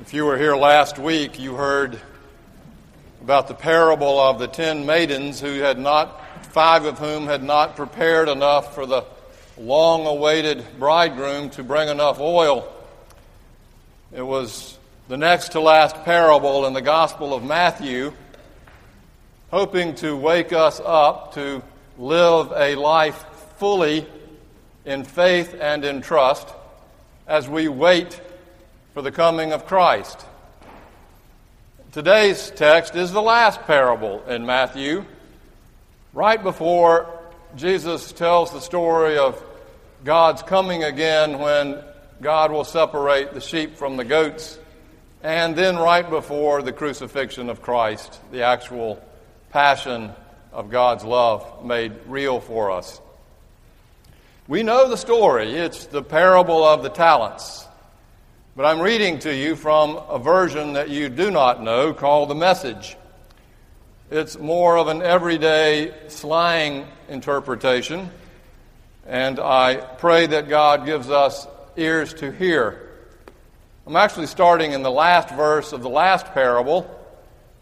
If you were here last week, you heard about the parable of the ten maidens who had not, five of whom had not prepared enough for the long awaited bridegroom to bring enough oil. It was the next to last parable in the Gospel of Matthew, hoping to wake us up to live a life fully in faith and in trust as we wait for the coming of Christ. Today's text is the last parable in Matthew, right before Jesus tells the story of God's coming again when God will separate the sheep from the goats, and then right before the crucifixion of Christ, the actual passion of God's love made real for us. We know the story. It's the parable of the talents. But I'm reading to you from a version that you do not know called The Message. It's more of an everyday slang interpretation, and I pray that God gives us ears to hear. I'm actually starting in the last verse of the last parable,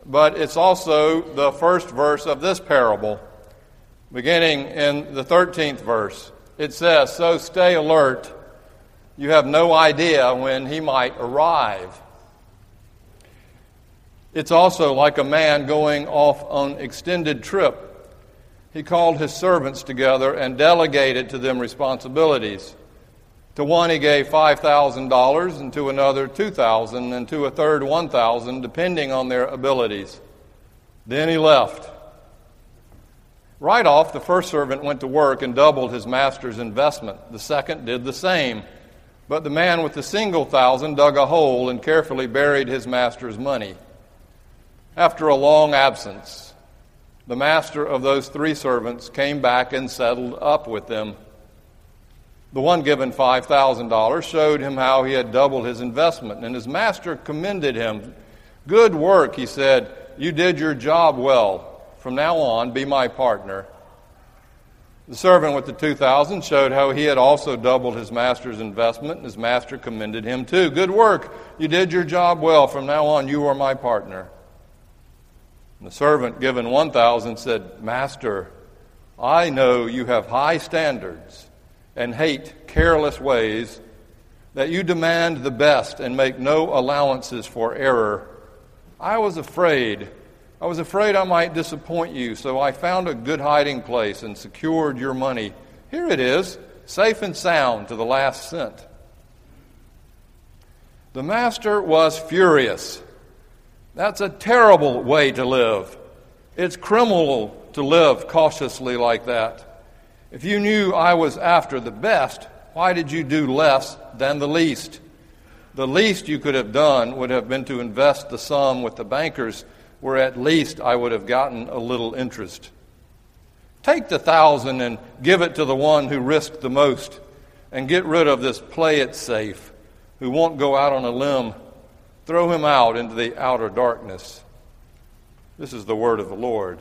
but it's also the first verse of this parable, beginning in the 13th verse. It says, So stay alert you have no idea when he might arrive. It's also like a man going off on extended trip. He called his servants together and delegated to them responsibilities. To one he gave $5,000 and to another 2,000 and to a third 1,000 depending on their abilities. Then he left. Right off the first servant went to work and doubled his master's investment. The second did the same. But the man with the single thousand dug a hole and carefully buried his master's money. After a long absence, the master of those three servants came back and settled up with them. The one given $5,000 showed him how he had doubled his investment, and his master commended him. Good work, he said. You did your job well. From now on, be my partner. The servant with the 2,000 showed how he had also doubled his master's investment, and his master commended him too. Good work. You did your job well. From now on, you are my partner. And the servant given 1,000 said, Master, I know you have high standards and hate careless ways, that you demand the best and make no allowances for error. I was afraid I was afraid I might disappoint you, so I found a good hiding place and secured your money. Here it is, safe and sound to the last cent. The master was furious. That's a terrible way to live. It's criminal to live cautiously like that. If you knew I was after the best, why did you do less than the least? The least you could have done would have been to invest the sum with the bankers where at least I would have gotten a little interest. Take the thousand and give it to the one who risked the most, and get rid of this play it safe who won't go out on a limb. Throw him out into the outer darkness. This is the word of the Lord.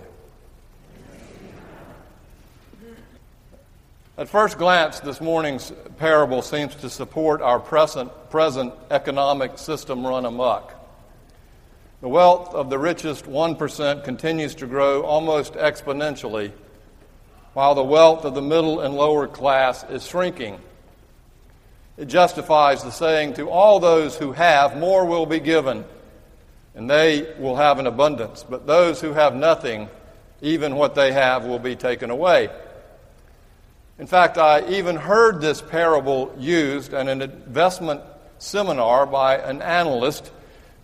At first glance, this morning's parable seems to support our present, present economic system run amok. The wealth of the richest 1% continues to grow almost exponentially, while the wealth of the middle and lower class is shrinking. It justifies the saying, To all those who have, more will be given, and they will have an abundance. But those who have nothing, even what they have, will be taken away. In fact, I even heard this parable used in an investment seminar by an analyst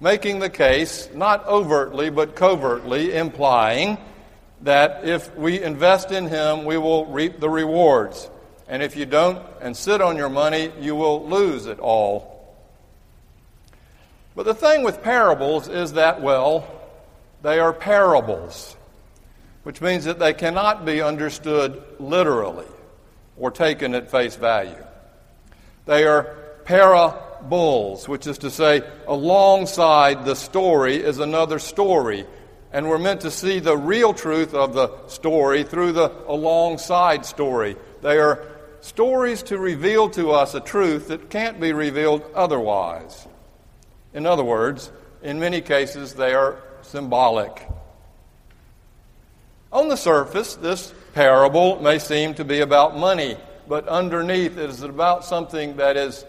making the case, not overtly but covertly, implying that if we invest in Him, we will reap the rewards. And if you don't and sit on your money, you will lose it all. But the thing with parables is that, well, they are parables, which means that they cannot be understood literally or taken at face value. They are para bulls, which is to say, alongside the story is another story. And we're meant to see the real truth of the story through the alongside story. They are stories to reveal to us a truth that can't be revealed otherwise. In other words, in many cases, they are symbolic. On the surface, this parable may seem to be about money, but underneath it is about something that is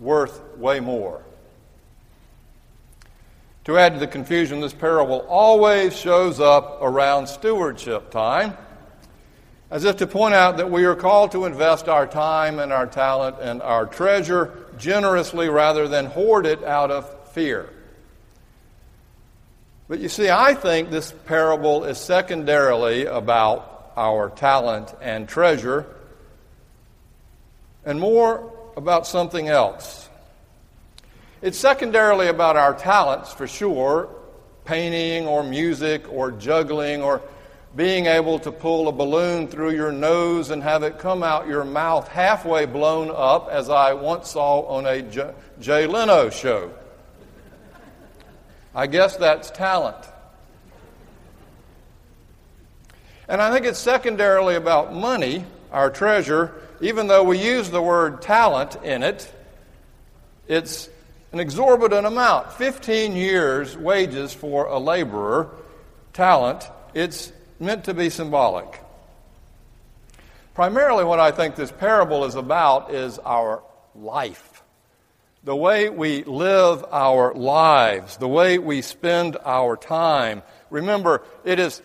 worth way more. To add to the confusion, this parable always shows up around stewardship time, as if to point out that we are called to invest our time and our talent and our treasure generously rather than hoard it out of fear. But you see, I think this parable is secondarily about our talent and treasure and more about something else. It's secondarily about our talents for sure painting or music or juggling or being able to pull a balloon through your nose and have it come out your mouth halfway blown up, as I once saw on a Jay Leno show. I guess that's talent. And I think it's secondarily about money, our treasure, even though we use the word talent in it. It's an exorbitant amount 15 years' wages for a laborer, talent. It's meant to be symbolic. Primarily, what I think this parable is about is our life the way we live our lives, the way we spend our time. Remember, it is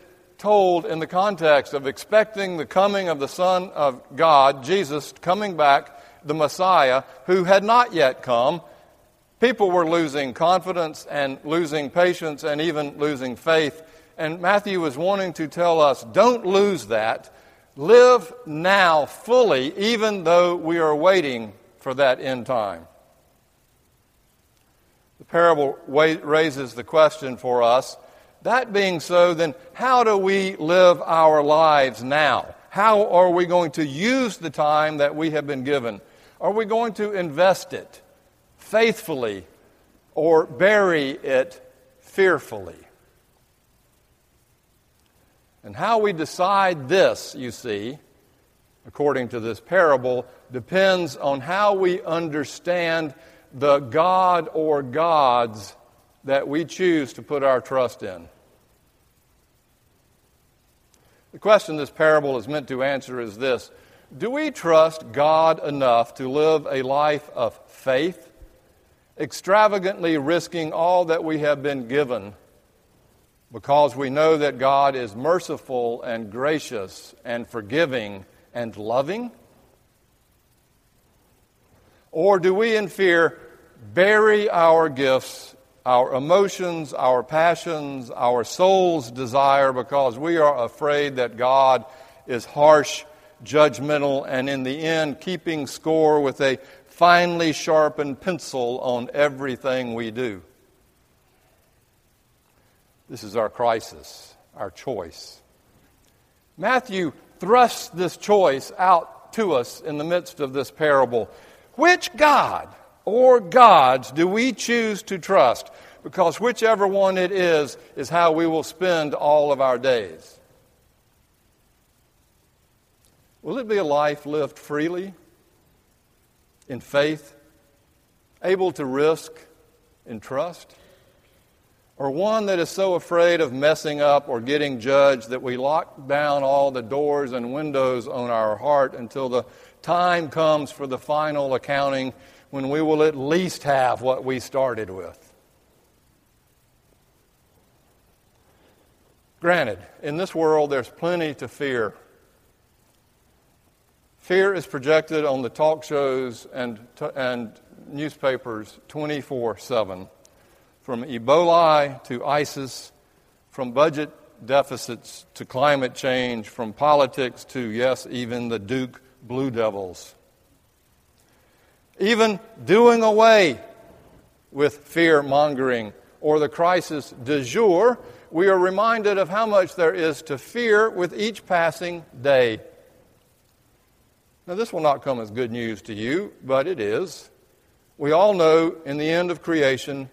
told in the context of expecting the coming of the Son of God, Jesus, coming back, the Messiah, who had not yet come. People were losing confidence and losing patience and even losing faith. And Matthew was wanting to tell us don't lose that. Live now fully, even though we are waiting for that end time. The parable raises the question for us that being so, then how do we live our lives now? How are we going to use the time that we have been given? Are we going to invest it faithfully or bury it fearfully? And how we decide this, you see, according to this parable, depends on how we understand the God or gods that we choose to put our trust in. The question this parable is meant to answer is this Do we trust God enough to live a life of faith, extravagantly risking all that we have been given because we know that God is merciful and gracious and forgiving and loving? Or do we, in fear, bury our gifts, our emotions, our passions, our soul's desire because we are afraid that God is harsh, judgmental, and in the end, keeping score with a finely sharpened pencil on everything we do. This is our crisis, our choice. Matthew thrusts this choice out to us in the midst of this parable. Which God? Or gods do we choose to trust? Because whichever one it is, is how we will spend all of our days. Will it be a life lived freely, in faith, able to risk in trust? Or one that is so afraid of messing up or getting judged that we lock down all the doors and windows on our heart until the time comes for the final accounting when we will at least have what we started with. Granted, in this world there's plenty to fear. Fear is projected on the talk shows and, and newspapers 24 7. From Ebola to ISIS, from budget deficits to climate change, from politics to, yes, even the Duke Blue Devils even doing away with fear mongering or the crisis du jour, we are reminded of how much there is to fear with each passing day. Now, this will not come as good news to you, but it is. We all know in the end of creation,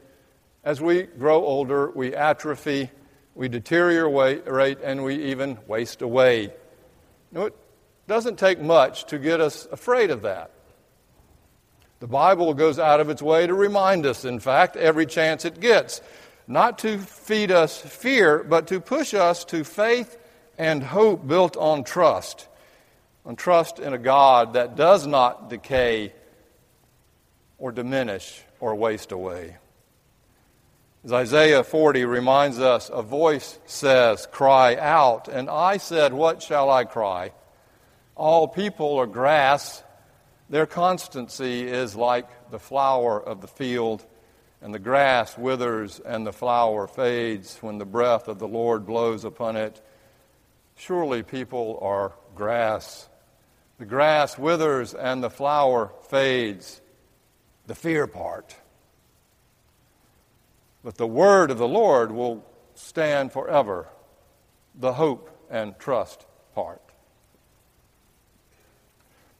as we grow older, we atrophy, we deteriorate, and we even waste away. Now, it doesn't take much to get us afraid of that. The Bible goes out of its way to remind us, in fact, every chance it gets, not to feed us fear, but to push us to faith and hope built on trust, on trust in a God that does not decay or diminish or waste away. As Isaiah 40 reminds us, a voice says, Cry out. And I said, What shall I cry? All people are grass their constancy is like the flower of the field, and the grass withers and the flower fades when the breath of the Lord blows upon it. Surely people are grass. The grass withers and the flower fades. The fear part. But the word of the Lord will stand forever. The hope and trust part.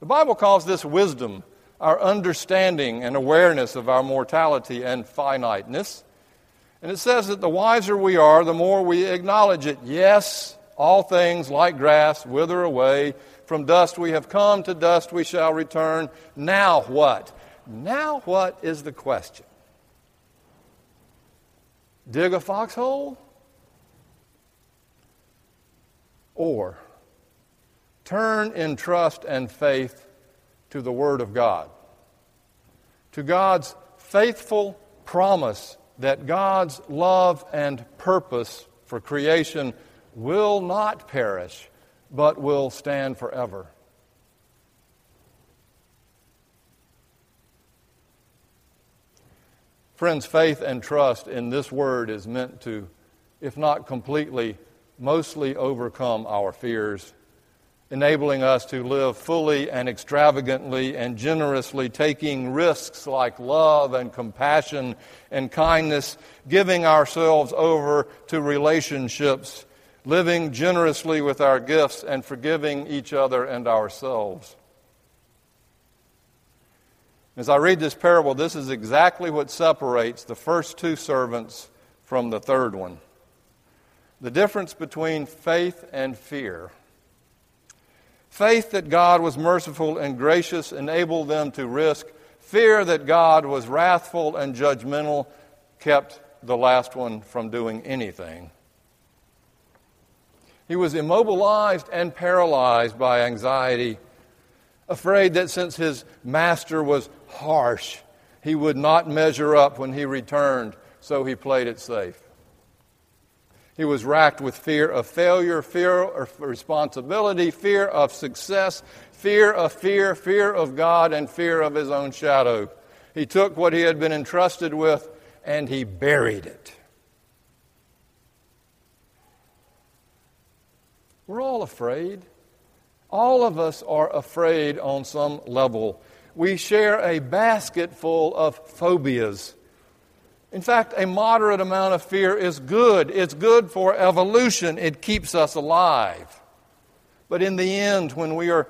The Bible calls this wisdom, our understanding and awareness of our mortality and finiteness. And it says that the wiser we are, the more we acknowledge it. Yes, all things like grass wither away. From dust we have come, to dust we shall return. Now what? Now what is the question? Dig a foxhole? Or Turn in trust and faith to the Word of God, to God's faithful promise that God's love and purpose for creation will not perish, but will stand forever. Friends, faith and trust in this word is meant to, if not completely, mostly overcome our fears enabling us to live fully and extravagantly and generously, taking risks like love and compassion and kindness, giving ourselves over to relationships, living generously with our gifts, and forgiving each other and ourselves. As I read this parable, this is exactly what separates the first two servants from the third one. The difference between faith and fear. Faith that God was merciful and gracious enabled them to risk. Fear that God was wrathful and judgmental kept the last one from doing anything. He was immobilized and paralyzed by anxiety, afraid that since his master was harsh, he would not measure up when he returned, so he played it safe. He was racked with fear of failure, fear of responsibility, fear of success, fear of fear, fear of God, and fear of his own shadow. He took what he had been entrusted with and he buried it. We're all afraid. All of us are afraid on some level. We share a basket full of phobias in fact, a moderate amount of fear is good. It's good for evolution, it keeps us alive. But in the end, when we are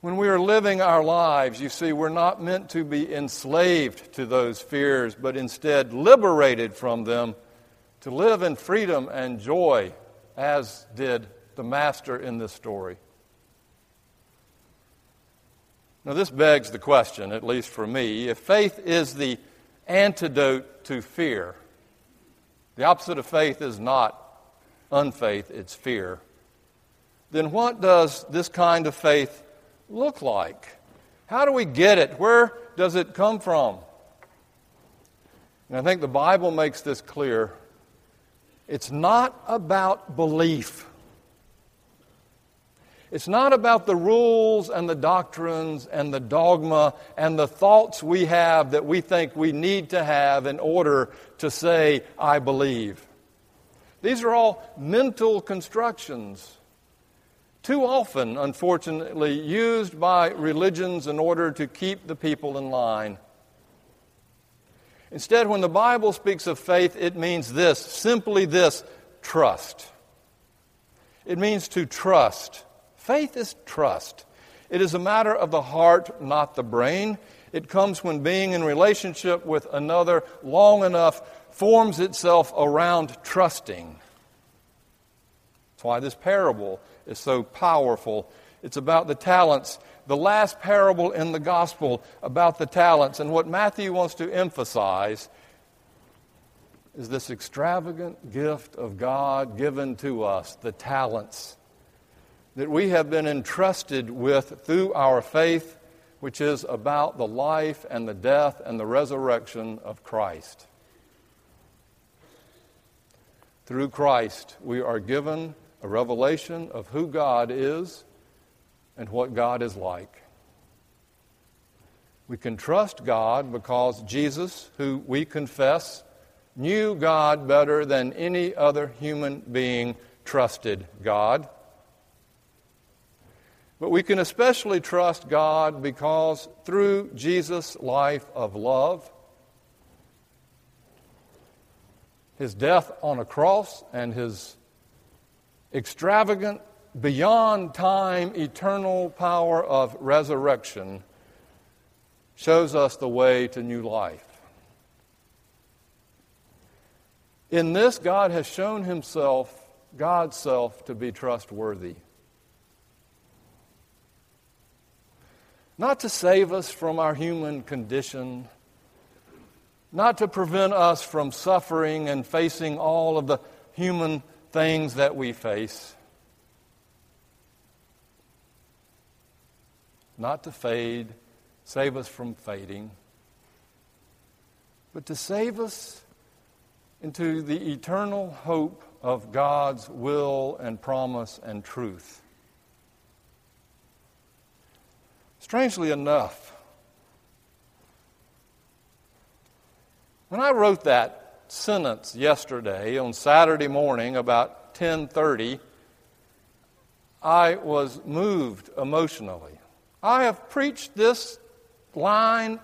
when we are living our lives, you see, we're not meant to be enslaved to those fears, but instead liberated from them to live in freedom and joy, as did the Master in this story. Now, this begs the question, at least for me if faith is the antidote to fear. The opposite of faith is not unfaith, it's fear. Then what does this kind of faith look like? How do we get it? Where does it come from? And I think the Bible makes this clear. It's not about belief. It's not about the rules and the doctrines and the dogma and the thoughts we have that we think we need to have in order to say, I believe. These are all mental constructions, too often, unfortunately, used by religions in order to keep the people in line. Instead, when the Bible speaks of faith, it means this simply this trust. It means to trust Faith is trust. It is a matter of the heart, not the brain. It comes when being in relationship with another long enough forms itself around trusting. That's why this parable is so powerful. It's about the talents the last parable in the gospel about the talents. And what Matthew wants to emphasize is this extravagant gift of God given to us, the talents that we have been entrusted with through our faith, which is about the life and the death and the resurrection of Christ. Through Christ, we are given a revelation of who God is and what God is like. We can trust God because Jesus, who we confess, knew God better than any other human being trusted God. But we can especially trust God because through Jesus' life of love, his death on a cross, and his extravagant, beyond time, eternal power of resurrection, shows us the way to new life. In this, God has shown himself, God's self, to be trustworthy. Not to save us from our human condition, not to prevent us from suffering and facing all of the human things that we face, not to fade, save us from fading, but to save us into the eternal hope of God's will and promise and truth. Strangely enough, when I wrote that sentence yesterday on Saturday morning about 10:30, I was moved emotionally. I have preached this line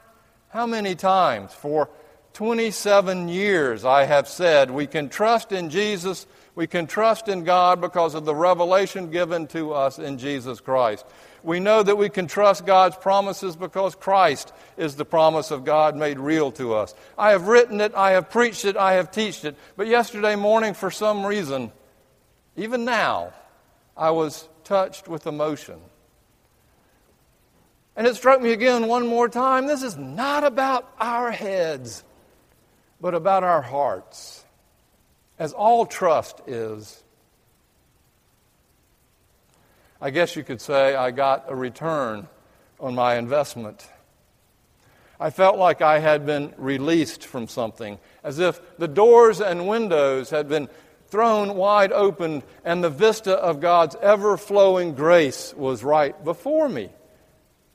how many times for 27 years I have said we can trust in Jesus, we can trust in God because of the revelation given to us in Jesus Christ. We know that we can trust God's promises because Christ is the promise of God made real to us. I have written it, I have preached it, I have taught it. But yesterday morning, for some reason, even now, I was touched with emotion. And it struck me again one more time this is not about our heads but about our hearts, as all trust is. I guess you could say I got a return on my investment. I felt like I had been released from something, as if the doors and windows had been thrown wide open and the vista of God's ever flowing grace was right before me.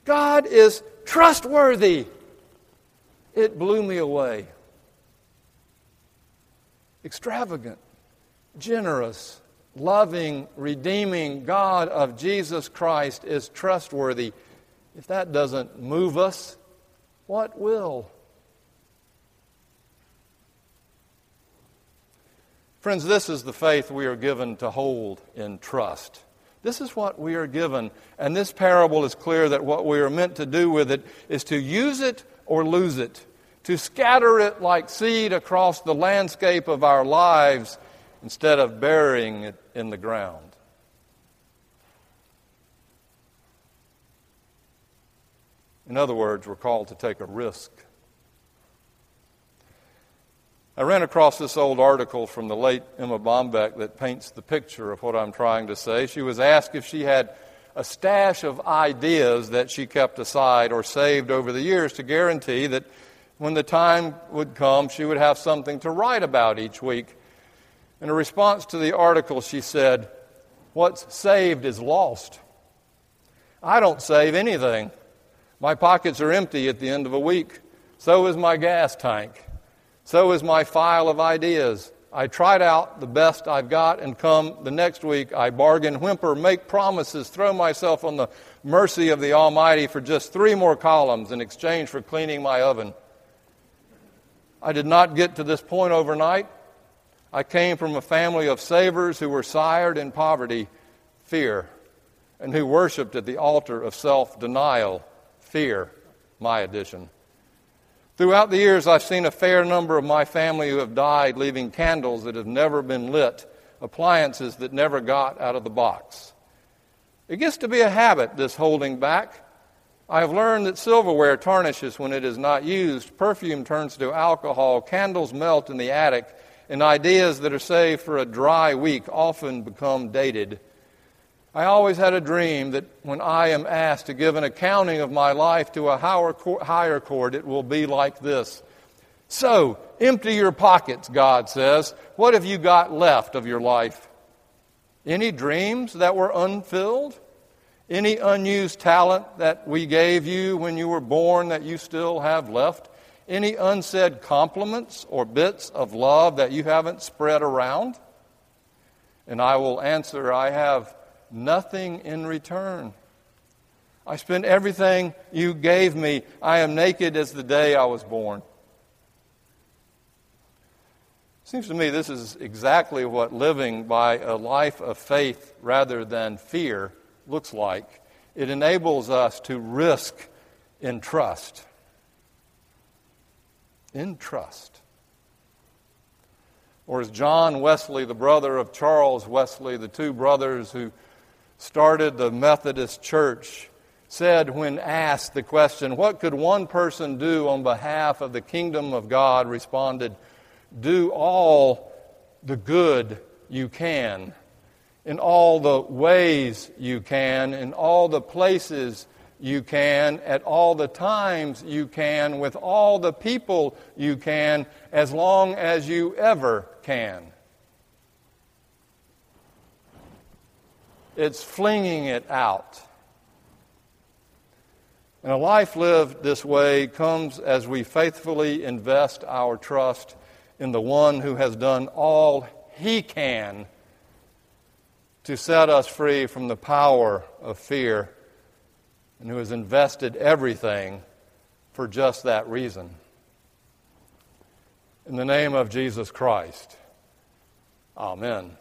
God is trustworthy. It blew me away extravagant, generous, loving, redeeming God of Jesus Christ is trustworthy. If that doesn't move us, what will? Friends, this is the faith we are given to hold in trust. This is what we are given. And this parable is clear that what we are meant to do with it is to use it or lose it to scatter it like seed across the landscape of our lives instead of burying it in the ground. In other words, we're called to take a risk. I ran across this old article from the late Erma Bombeck that paints the picture of what I'm trying to say. She was asked if she had a stash of ideas that she kept aside or saved over the years to guarantee that when the time would come, she would have something to write about each week. In a response to the article, she said, What's saved is lost. I don't save anything. My pockets are empty at the end of a week. So is my gas tank. So is my file of ideas. I tried out the best I've got, and come the next week, I bargain, whimper, make promises, throw myself on the mercy of the Almighty for just three more columns in exchange for cleaning my oven. I did not get to this point overnight. I came from a family of savers who were sired in poverty, fear, and who worshiped at the altar of self denial, fear, my addition. Throughout the years, I've seen a fair number of my family who have died, leaving candles that have never been lit, appliances that never got out of the box. It gets to be a habit, this holding back, I have learned that silverware tarnishes when it is not used, perfume turns to alcohol, candles melt in the attic, and ideas that are saved for a dry week often become dated. I always had a dream that when I am asked to give an accounting of my life to a higher court, it will be like this. So, empty your pockets, God says. What have you got left of your life? Any dreams that were unfilled? Any unused talent that we gave you when you were born that you still have left? Any unsaid compliments or bits of love that you haven't spread around? And I will answer, I have nothing in return. I spent everything you gave me. I am naked as the day I was born. Seems to me this is exactly what living by a life of faith rather than fear looks like. It enables us to risk in trust. In trust. Or as John Wesley, the brother of Charles Wesley, the two brothers who started the Methodist Church, said when asked the question, What could one person do on behalf of the kingdom of God? responded, Do all the good you can in all the ways you can, in all the places you can, at all the times you can, with all the people you can, as long as you ever can. It's flinging it out. And a life lived this way comes as we faithfully invest our trust in the one who has done all he can to set us free from the power of fear and who has invested everything for just that reason. In the name of Jesus Christ, Amen.